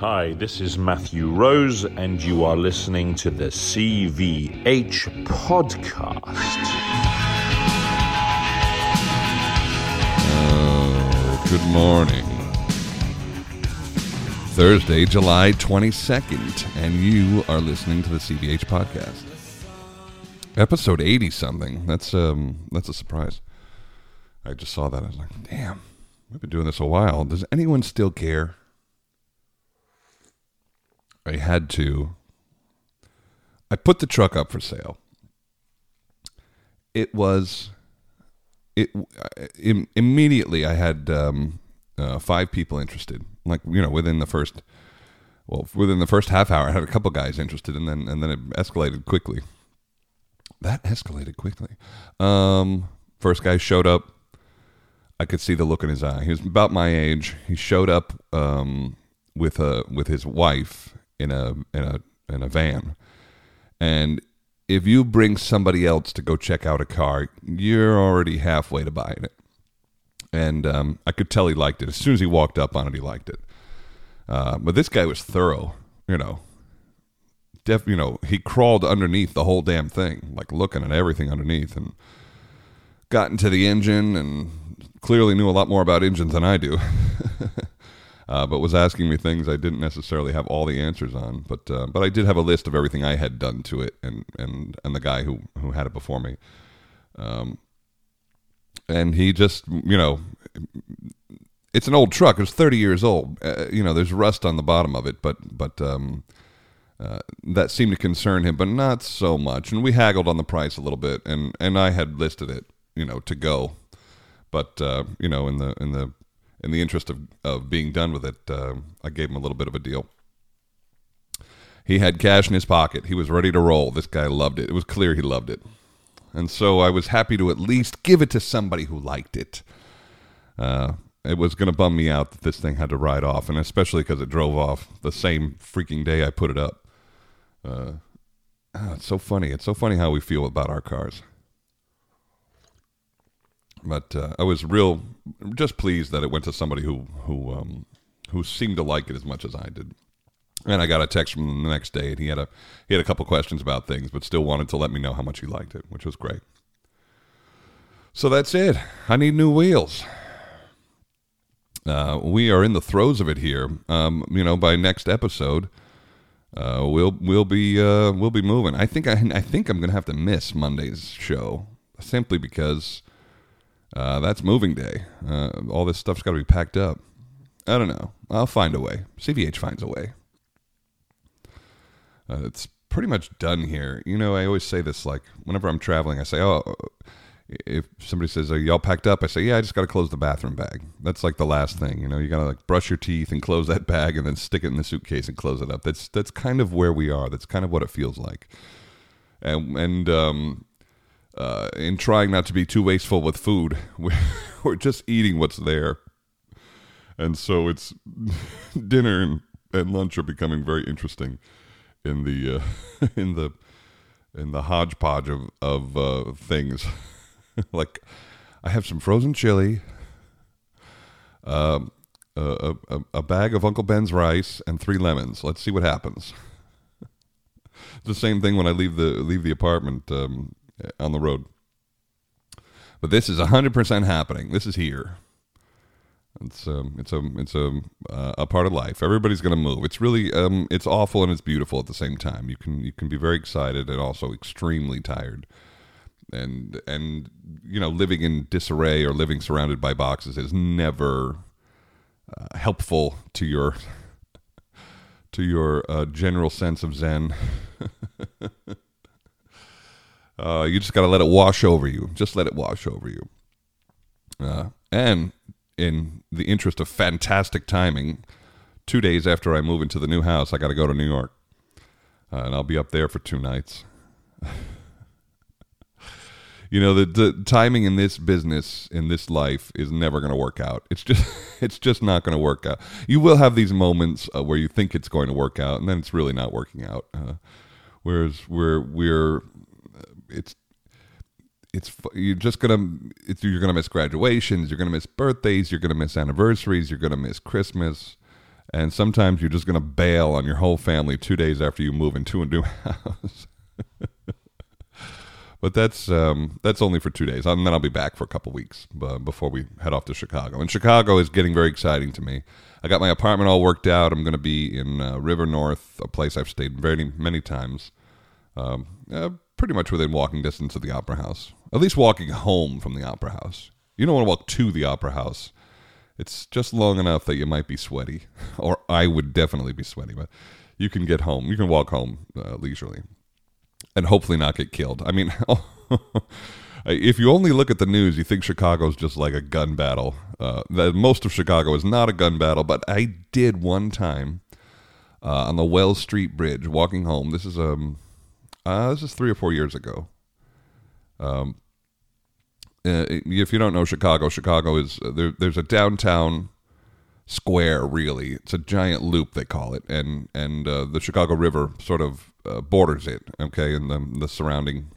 Hi, this is Matthew Rose, and you are listening to the CVH podcast. Oh, good morning. Thursday, July 22nd, and you are listening to the CVH podcast. Episode 80 something. That's um that's a surprise. I just saw that. I was like, damn, we've been doing this a while. Does anyone still care? I had to. I put the truck up for sale. It was. It im- immediately. I had um, uh, five people interested. Like you know, within the first, well, within the first half hour, I had a couple guys interested, and then and then it escalated quickly. That escalated quickly. Um, first guy showed up. I could see the look in his eye. He was about my age. He showed up um, with a with his wife in a in a in a van. And if you bring somebody else to go check out a car, you're already halfway to buying it. And um, I could tell he liked it. As soon as he walked up on it, he liked it. Uh, but this guy was thorough, you know. Def, you know, he crawled underneath the whole damn thing, like looking at everything underneath, and got into the engine, and clearly knew a lot more about engines than I do. uh, but was asking me things I didn't necessarily have all the answers on. But uh, but I did have a list of everything I had done to it, and and and the guy who who had it before me. Um, and he just you know, it's an old truck. It's thirty years old. Uh, you know, there's rust on the bottom of it, but but um, uh, that seemed to concern him, but not so much. And we haggled on the price a little bit, and and I had listed it, you know, to go. But uh, you know, in the in the in the interest of, of being done with it, uh, I gave him a little bit of a deal. He had cash in his pocket. He was ready to roll. This guy loved it. It was clear he loved it. And so I was happy to at least give it to somebody who liked it. Uh, it was going to bum me out that this thing had to ride off, and especially because it drove off the same freaking day I put it up. Uh, oh, it's so funny. It's so funny how we feel about our cars. But uh, I was real, just pleased that it went to somebody who who um, who seemed to like it as much as I did. And I got a text from him the next day, and he had a he had a couple questions about things, but still wanted to let me know how much he liked it, which was great. So that's it. I need new wheels. Uh, we are in the throes of it here. Um, you know, by next episode, uh, we'll we'll be uh, we'll be moving. I think I I think I'm gonna have to miss Monday's show simply because uh, that's moving day. Uh, all this stuff's got to be packed up. I don't know. I'll find a way. CVH finds a way. Uh, it's pretty much done here. You know, I always say this like whenever I'm traveling, I say, "Oh, if somebody says, "Are y'all packed up?" I say, "Yeah, I just got to close the bathroom bag." That's like the last thing. You know, you got to like brush your teeth and close that bag, and then stick it in the suitcase and close it up. That's that's kind of where we are. That's kind of what it feels like. And and um, uh, in trying not to be too wasteful with food, we're, just eating what's there. And so it's dinner and, and lunch are becoming very interesting in the uh, in the in the hodgepodge of of uh, things. like I have some frozen chili, um, a, a, a bag of Uncle Ben's rice, and three lemons. Let's see what happens. the same thing when I leave the leave the apartment um, on the road. But this is hundred percent happening. This is here. It's um, it's a it's a uh, a part of life. Everybody's going to move. It's really um, it's awful and it's beautiful at the same time. You can you can be very excited and also extremely tired, and and you know living in disarray or living surrounded by boxes is never uh, helpful to your to your uh, general sense of zen. Uh, you just got to let it wash over you. Just let it wash over you. Uh, and in the interest of fantastic timing, two days after I move into the new house, I got to go to New York. Uh, and I'll be up there for two nights. you know the, the timing in this business in this life is never going to work out it's just it's just not going to work out you will have these moments uh, where you think it's going to work out and then it's really not working out uh, whereas we're we're it's it's you're just gonna you're gonna miss graduations you're gonna miss birthdays you're gonna miss anniversaries you're gonna miss christmas and sometimes you're just to bail on your whole family two days after you move into a new house. but that's um, that's only for two days, and then I'll be back for a couple weeks uh, before we head off to Chicago. And Chicago is getting very exciting to me. I got my apartment all worked out. I'm to be in uh, River North, a place I've stayed very many times, um, uh, pretty much within walking distance of the Opera House. At least walking home from the Opera House. You don't want to walk to the Opera House. It's just long enough that you might be sweaty, or I would definitely be sweaty. But you can get home. You can walk home uh, leisurely and hopefully not get killed. I mean, if you only look at the news, you think Chicago's just like a gun battle. Uh, that most of Chicago is not a gun battle, but I did one time uh, on the Wells Street Bridge walking home. This is um, uh, this is three or four years ago. Um, uh, if you don't know Chicago, Chicago is uh, there, there's a downtown square. Really, it's a giant loop they call it, and and uh, the Chicago River sort of uh, borders it. Okay, and the the surrounding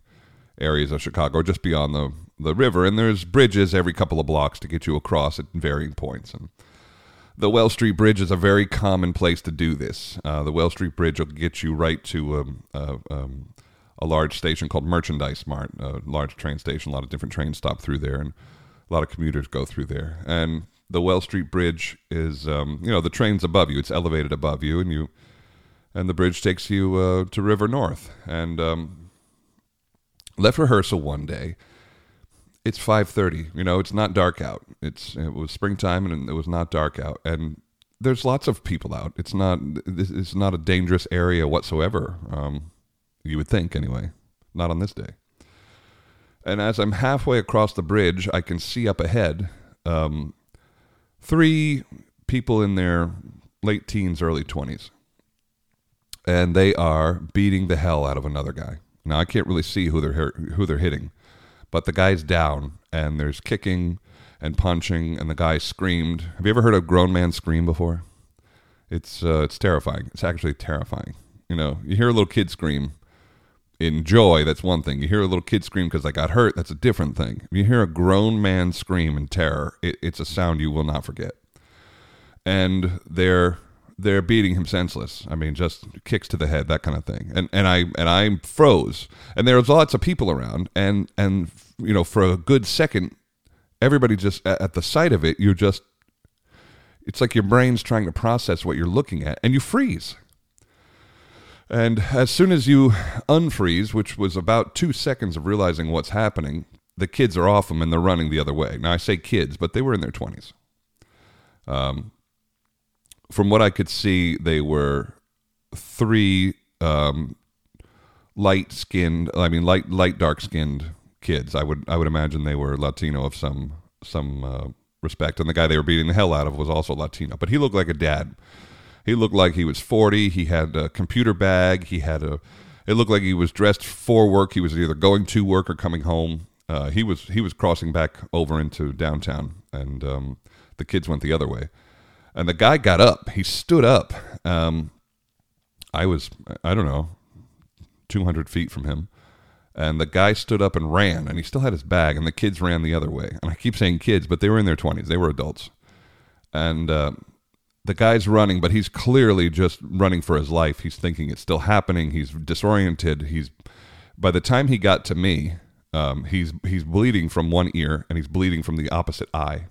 areas of Chicago, just beyond the the river, and there's bridges every couple of blocks to get you across at varying points. And the Wells Street Bridge is a very common place to do this. Uh, the Wells Street Bridge will get you right to um, uh, um, a large station called Merchandise Mart, a large train station. A lot of different trains stop through there, and a lot of commuters go through there. And the Wells Street Bridge is, um, you know, the train's above you. It's elevated above you, and you, and the bridge takes you uh, to River North. And um, left rehearsal one day. It's five thirty. You know, it's not dark out. It's it was springtime, and it was not dark out. And there's lots of people out. It's not. It's not a dangerous area whatsoever. Um, you would think, anyway. Not on this day. And as I'm halfway across the bridge, I can see up ahead um, three people in their late teens, early 20s. And they are beating the hell out of another guy. Now, I can't really see who they're, who they're hitting, but the guy's down, and there's kicking and punching, and the guy screamed. Have you ever heard a grown man scream before? It's, uh, it's terrifying. It's actually terrifying. You know, you hear a little kid scream, in joy, that's one thing. You hear a little kid scream because I got hurt, that's a different thing. You hear a grown man scream in terror, it, it's a sound you will not forget. And they're they're beating him senseless. I mean, just kicks to the head, that kind of thing. And and I and I froze. And there was lots of people around, and and you know, for a good second, everybody just at the sight of it, you just it's like your brain's trying to process what you're looking at, and you freeze. And as soon as you unfreeze, which was about two seconds of realizing what's happening, the kids are off them and they're running the other way. Now, I say kids, but they were in their 20s. Um, from what I could see, they were three um, light skinned, I mean, light, light, dark skinned kids. I would, I would imagine they were Latino of some, some uh, respect. And the guy they were beating the hell out of was also Latino, but he looked like a dad he looked like he was 40. He had a computer bag. He had a. It looked like he was dressed for work. He was either going to work or coming home. Uh, he was he was crossing back over into downtown, and um, the kids went the other way. And the guy got up. He stood up. Um, I was I don't know, 200 feet from him, and the guy stood up and ran. And he still had his bag, and the kids ran the other way. And I keep saying kids, but they were in their 20s. They were adults. And uh, the guy's running, but he's clearly just running for his life. He's thinking it's still happening. He's disoriented. He's by the time he got to me, um, he's he's bleeding from one ear and he's bleeding from the opposite eye,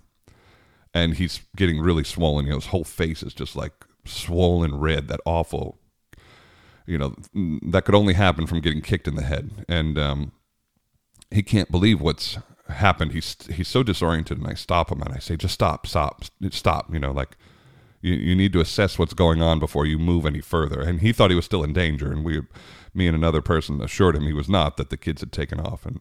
and he's getting really swollen. You know, his whole face is just like swollen red. That awful, you know, that could only happen from getting kicked in the head, and um, he can't believe what's happened. He's he's so disoriented, and I stop him and I say, "Just stop, stop, stop." You know, like you, you need to assess what's going on before you move any further. And he thought he was still in danger, and we, me and another person assured him he was not. That the kids had taken off, and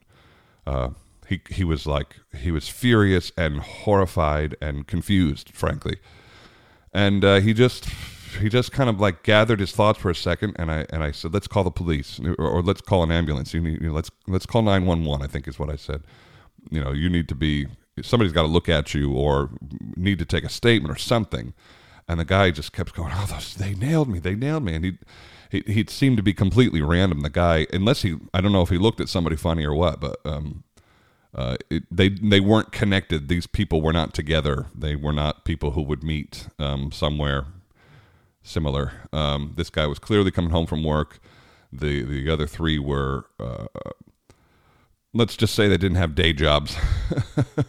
uh, he he was like he was furious and horrified and confused, frankly. And uh, he just he just kind of like gathered his thoughts for a second, and I and I said, "Let's call the police, or, or let's call an ambulance. You need, you know, let's let's call nine one one. I think is what I said. You know, you need to be somebody's got to look at you, or need to take a statement or something." And the guy just kept going, "Oh, those, they nailed me! They nailed me!" And he, he he seemed to be completely random. The guy, unless he, I don't know if he looked at somebody funny or what, but um, uh, it, they they weren't connected. These people were not together. They were not people who would meet um, somewhere similar. Um, this guy was clearly coming home from work. The the other three were, uh, let's just say, they didn't have day jobs.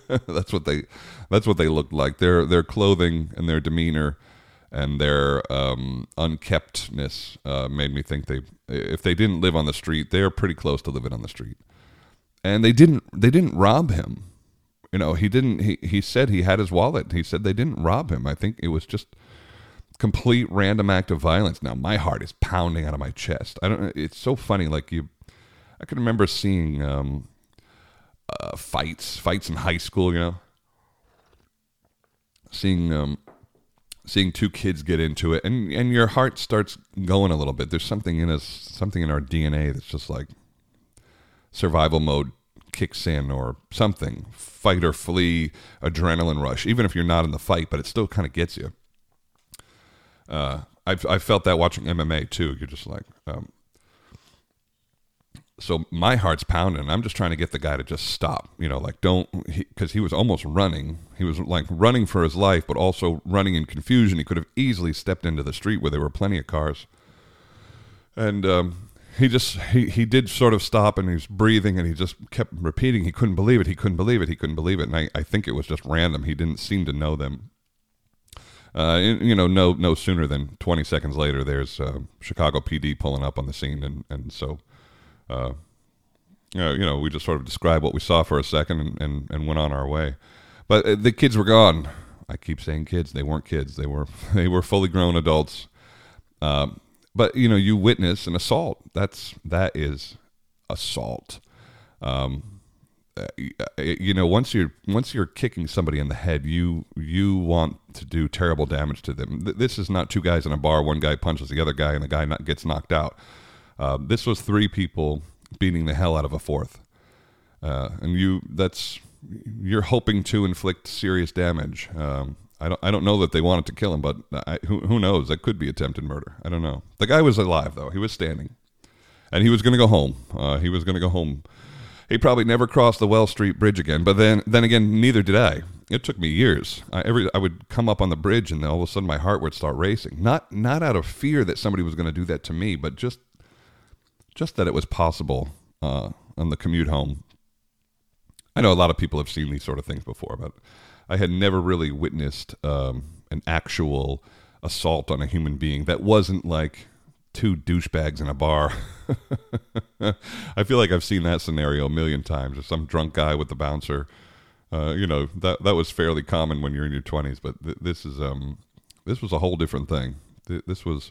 that's what they that's what they looked like. Their their clothing and their demeanor and their um, unkeptness uh, made me think they if they didn't live on the street, they're pretty close to living on the street. And they didn't they didn't rob him. You know, he didn't he, he said he had his wallet. He said they didn't rob him. I think it was just complete random act of violence. Now my heart is pounding out of my chest. I don't it's so funny like you I can remember seeing um, uh, fights, fights in high school, you know. Seeing um, seeing two kids get into it and and your heart starts going a little bit there's something in us something in our dna that's just like survival mode kicks in or something fight or flee adrenaline rush even if you're not in the fight but it still kind of gets you uh, I've, i felt that watching mma too you're just like um, so my heart's pounding. I'm just trying to get the guy to just stop. You know, like don't because he, he, was almost running. He was like running for his life, but also running in confusion. He could have easily stepped into the street where there were plenty of cars. And um, he just he he did sort of stop and he was breathing and he just kept repeating he couldn't believe it. He couldn't believe it. He couldn't believe it. And I, I think it was just random. He didn't seem to know them. Uh, you know, no, no sooner than 20 seconds later, there's uh, Chicago PD pulling up on the scene, and and so uh, you, know, you know, we just sort of described what we saw for a second and, and, and went on our way. But uh, the kids were gone. I keep saying kids. They weren't kids. They were they were fully grown adults. Um, but you know, you witness an assault. That's that is assault. Um, uh, you know, once you're once you're kicking somebody in the head, you you want to do terrible damage to them. This is not two guys in a bar. One guy punches the other guy, and the guy not, gets knocked out. Uh, this was three people beating the hell out of a fourth, uh, and you that's you're hoping to inflict serious damage. Um, I don't I don't know that they wanted to kill him, but I, who who knows? That could be attempted murder. I don't know. The guy was alive though; he was standing, and he was going to go home. Uh, he was going to go home. He probably never crossed the Wells Street Bridge again. But then then again, neither did I. It took me years. I, every I would come up on the bridge, and all of a sudden my heart would start racing. Not not out of fear that somebody was going to do that to me, but just just that it was possible uh, on the commute home. I know a lot of people have seen these sort of things before, but I had never really witnessed um, an actual assault on a human being that wasn't like two douchebags in a bar. I feel like I've seen that scenario a million times. Or some drunk guy with the bouncer. Uh, you know that that was fairly common when you're in your twenties, but th- this is um this was a whole different thing. Th- this was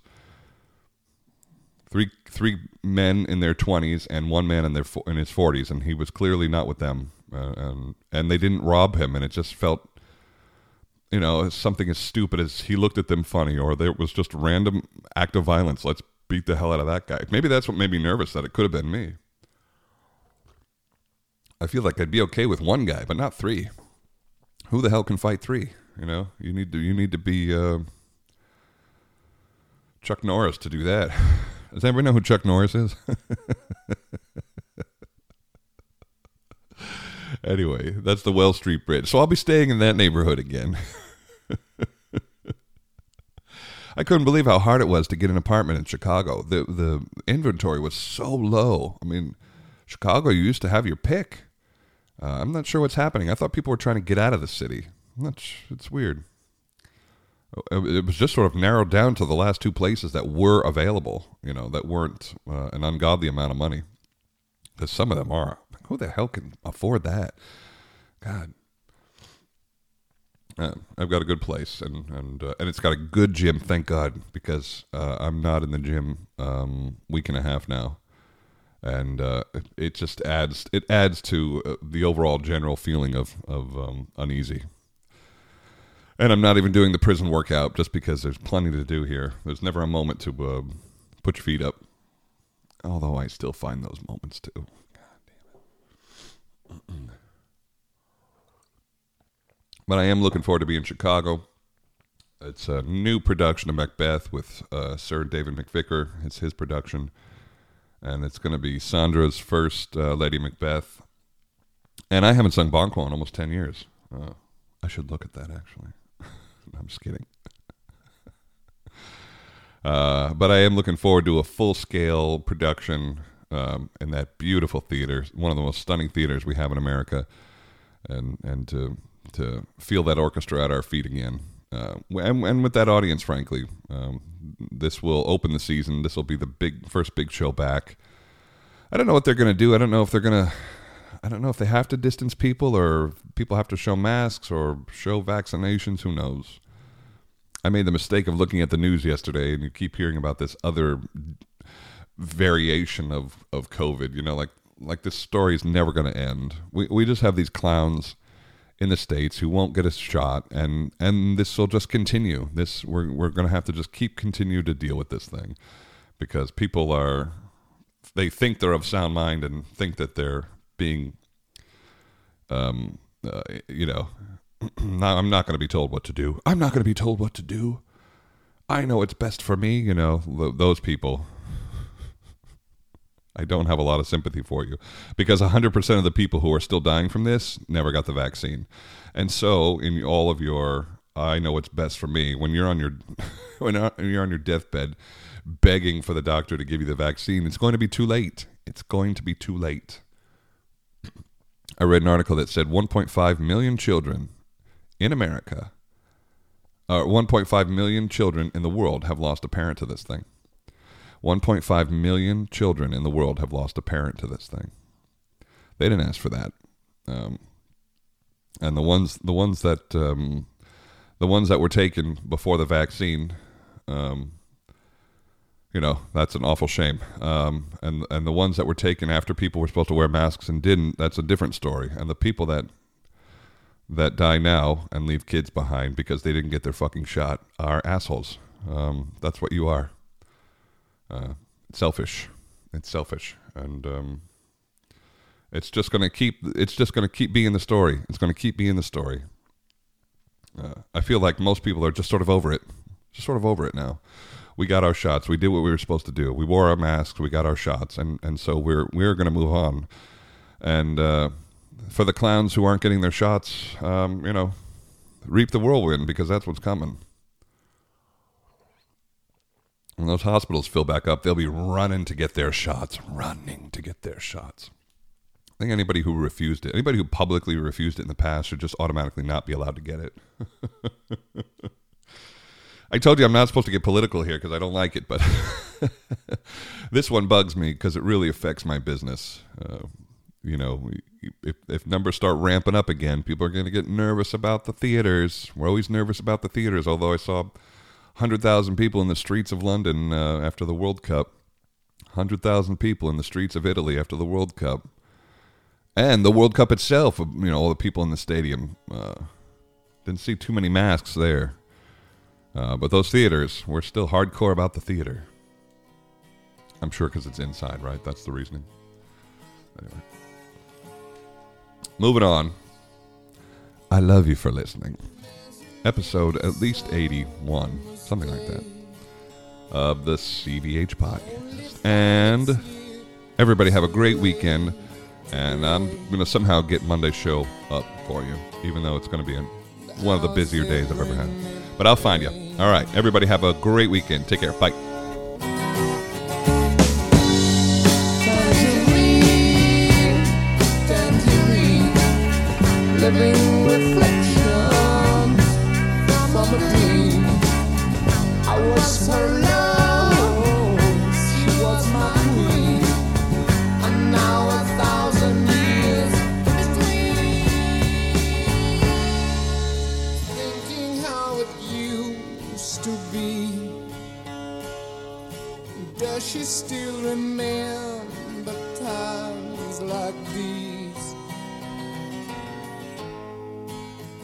three three men in their 20s and one man in their in his 40s and he was clearly not with them uh, and and they didn't rob him and it just felt you know something as stupid as he looked at them funny or there was just random act of violence let's beat the hell out of that guy. Maybe that's what made me nervous that it could have been me. I feel like i'd be okay with one guy but not three. Who the hell can fight three you know? You need to you need to be uh, chuck norris to do that. Does anybody know who Chuck Norris is? anyway, that's the Wells Street Bridge. So I'll be staying in that neighborhood again. I couldn't believe how hard it was to get an apartment in Chicago. The the inventory was so low. I mean, Chicago, you used to have your pick. Uh, I'm not sure what's happening. I thought people were trying to get out of the city. That's it's weird. It was just sort of narrowed down to the last two places that were available, you know, that weren't uh, an ungodly amount of money. Because some of them are. Who the hell can afford that? God. Uh, I've got a good place, and and uh, and it's got a good gym. Thank God, because uh, I'm not in the gym um, week and a half now, and uh, it, it, just adds it adds to uh, the overall general feeling of of um, uneasy. And I'm not even doing the prison workout just because there's plenty to do here. There's never a moment to uh, put your feet up. Although I still find those moments too. But I am looking forward to being in Chicago. It's a new production of Macbeth with uh, Sir David McVicar. It's his production. And it's going to be Sandra's first uh, Lady Macbeth. And I haven't sung Banquo in almost 10 years. Uh, I should look at that, actually. I'm just kidding. Uh, but I am looking forward to a full scale production um, in that beautiful theater, one of the most stunning theaters we have in America, and and to to feel that orchestra at our feet again. Uh, and, and with that audience, frankly, um, this will open the season. This will be the big first big show back. I don't know what they're going to do. I don't know if they're going to. I don't know if they have to distance people or people have to show masks or show vaccinations. Who knows? I made the mistake of looking at the news yesterday, and you keep hearing about this other variation of of COVID. You know, like like this story is never going to end. We we just have these clowns in the states who won't get a shot, and and this will just continue. This we're we're going to have to just keep continue to deal with this thing because people are they think they're of sound mind and think that they're being um uh, you know I'm not going to be told what to do. I'm not going to be told what to do. I know it's best for me, you know, those people. I don't have a lot of sympathy for you because 100% of the people who are still dying from this never got the vaccine. And so, in all of your I know what's best for me, when you're on your when you're on your deathbed begging for the doctor to give you the vaccine, it's going to be too late. It's going to be too late. I read an article that said 1.5 million children in America, uh, 1.5 million children in the world have lost a parent to this thing. 1.5 million children in the world have lost a parent to this thing. They didn't ask for that, um, and the ones the ones that um, the ones that were taken before the vaccine, um, you know, that's an awful shame. Um, and and the ones that were taken after people were supposed to wear masks and didn't, that's a different story. And the people that that die now and leave kids behind because they didn't get their fucking shot are assholes. Um, that's what you are. Uh, selfish. It's selfish, and um, it's just gonna keep. It's just gonna keep being the story. It's gonna keep being the story. Uh, I feel like most people are just sort of over it. Just sort of over it now. We got our shots. We did what we were supposed to do. We wore our masks. We got our shots, and and so we're we're gonna move on. And uh, for the clowns who aren't getting their shots, um, you know, reap the whirlwind because that's what's coming. When those hospitals fill back up, they'll be running to get their shots, running to get their shots. I think anybody who refused it, anybody who publicly refused it in the past, should just automatically not be allowed to get it. I told you I'm not supposed to get political here because I don't like it, but this one bugs me because it really affects my business. Uh, you know, if, if numbers start ramping up again, people are going to get nervous about the theaters. We're always nervous about the theaters, although I saw 100,000 people in the streets of London uh, after the World Cup, 100,000 people in the streets of Italy after the World Cup, and the World Cup itself, you know, all the people in the stadium. Uh, didn't see too many masks there. Uh, but those theaters, we're still hardcore about the theater. I'm sure because it's inside, right? That's the reasoning. Anyway. Moving on. I love you for listening. Episode at least 81, something like that, of the CVH podcast. And everybody have a great weekend. And I'm going to somehow get Monday's show up for you, even though it's going to be one of the busier days I've ever had. But I'll find you. All right. Everybody have a great weekend. Take care. Bye. living Does she still remember times like these?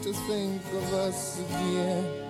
to think of us again.